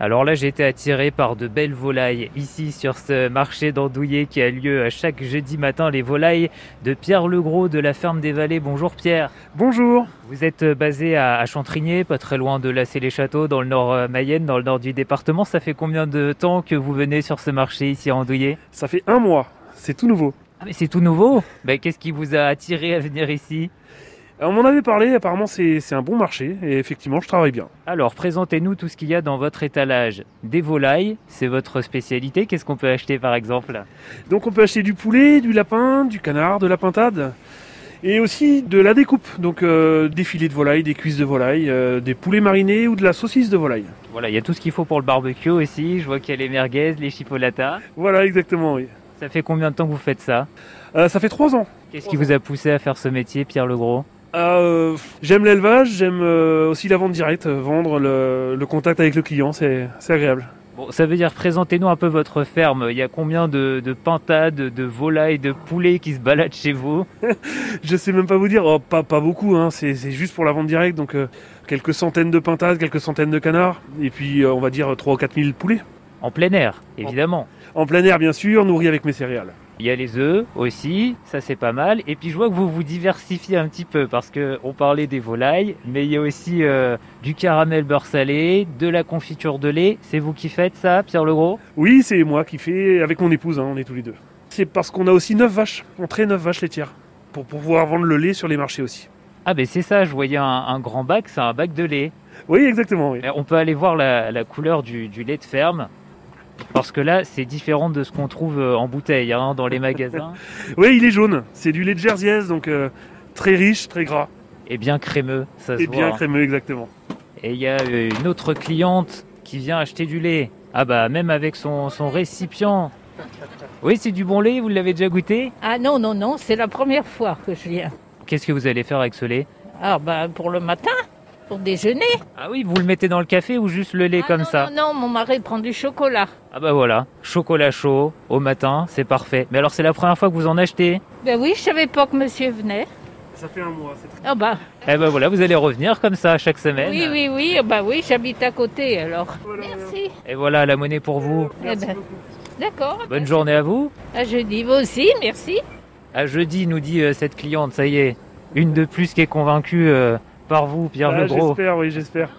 Alors là, j'ai été attiré par de belles volailles ici sur ce marché d'Andouillé qui a lieu chaque jeudi matin. Les volailles de Pierre Legros de la ferme des Vallées. Bonjour Pierre. Bonjour. Vous êtes basé à Chantrigné, pas très loin de Lassé-les-Châteaux, dans le nord euh, Mayenne, dans le nord du département. Ça fait combien de temps que vous venez sur ce marché ici à Andouillé? Ça fait un mois. C'est tout nouveau. Ah mais c'est tout nouveau ben, Qu'est-ce qui vous a attiré à venir ici? On m'en avait parlé, apparemment c'est un bon marché et effectivement je travaille bien. Alors présentez-nous tout ce qu'il y a dans votre étalage. Des volailles, c'est votre spécialité. Qu'est-ce qu'on peut acheter par exemple? Donc on peut acheter du poulet, du lapin, du canard, de la pintade et aussi de la découpe. Donc euh, des filets de volaille, des cuisses de volaille, euh, des poulets marinés ou de la saucisse de volaille. Voilà, il y a tout ce qu'il faut pour le barbecue aussi. Je vois qu'il y a les merguez, les chipolatas. Voilà, exactement, oui. Ça fait combien de temps que vous faites ça? Euh, Ça fait trois ans. Qu'est-ce qui vous a poussé à faire ce métier, Pierre Legros? Ah, euh, j'aime l'élevage, j'aime euh, aussi la vente directe, vendre le, contact avec le client, c'est agréable. Bon, ça veut dire, présentez-nous un peu votre ferme. Il y a combien de, pintades, de volailles, de poulets qui se baladent chez vous? Je sais même pas vous dire, oh, pas, pas beaucoup, hein. c'est juste pour la vente directe, donc euh, quelques centaines de pintades, quelques centaines de canards, et puis on va dire 3 ou 4 000 poulets. En plein air, évidemment. En plein air, bien sûr, nourri avec mes céréales. Il y a les œufs aussi, ça c'est pas mal. Et puis je vois que vous vous diversifiez un petit peu parce que on parlait des volailles, mais il y a aussi euh, du caramel beurre salé, de la confiture de lait. C'est vous qui faites ça, Pierre Legros Oui, c'est moi qui fais avec mon épouse, hein, on est tous les deux. C'est parce qu'on a aussi 9 vaches, on traite 9 vaches laitières pour pouvoir vendre le lait sur les marchés aussi. Ah ben c'est ça, je voyais un, grand bac, c'est un bac de lait. Oui, exactement. On peut aller voir la, couleur du lait de ferme. Parce que là, c'est différent de ce qu'on trouve euh, en bouteille hein, dans les magasins. oui, il est jaune. C'est du lait de Jersiaise, donc euh, très riche, très gras. Et bien crémeux, ça se Et bien crémeux, exactement. Et il y a euh, une autre cliente qui vient acheter du lait. Ah bah, même avec son, son récipient. Oui, c'est du bon lait, vous l'avez déjà goûté? Ah non, non, non, c'est la première fois que je viens. Qu'est-ce que vous allez faire avec ce lait? Ah bah, pour le matin pour déjeuner. Ah oui, vous le mettez dans le café ou juste le lait ah comme ça non, non, mon mari prend du chocolat. Ah bah voilà, chocolat chaud au matin, c'est parfait. Mais alors c'est la première fois que vous en achetez Ben oui, je savais pas que monsieur venait. Ça fait un mois, c'est très... Ah bah. Eh ben voilà, vous allez revenir comme ça chaque semaine. Oui, oui, oui, bah oui, j'habite à côté alors. Merci. Et voilà la monnaie pour vous. Eh ben, D'accord. Bonne journée à vous. À jeudi, vous aussi, merci. À jeudi, nous dit euh, cette cliente, ça y est, une de plus qui est convaincue. Euh, par vous, Pierre ah, Legros. J'espère, oui, j'espère.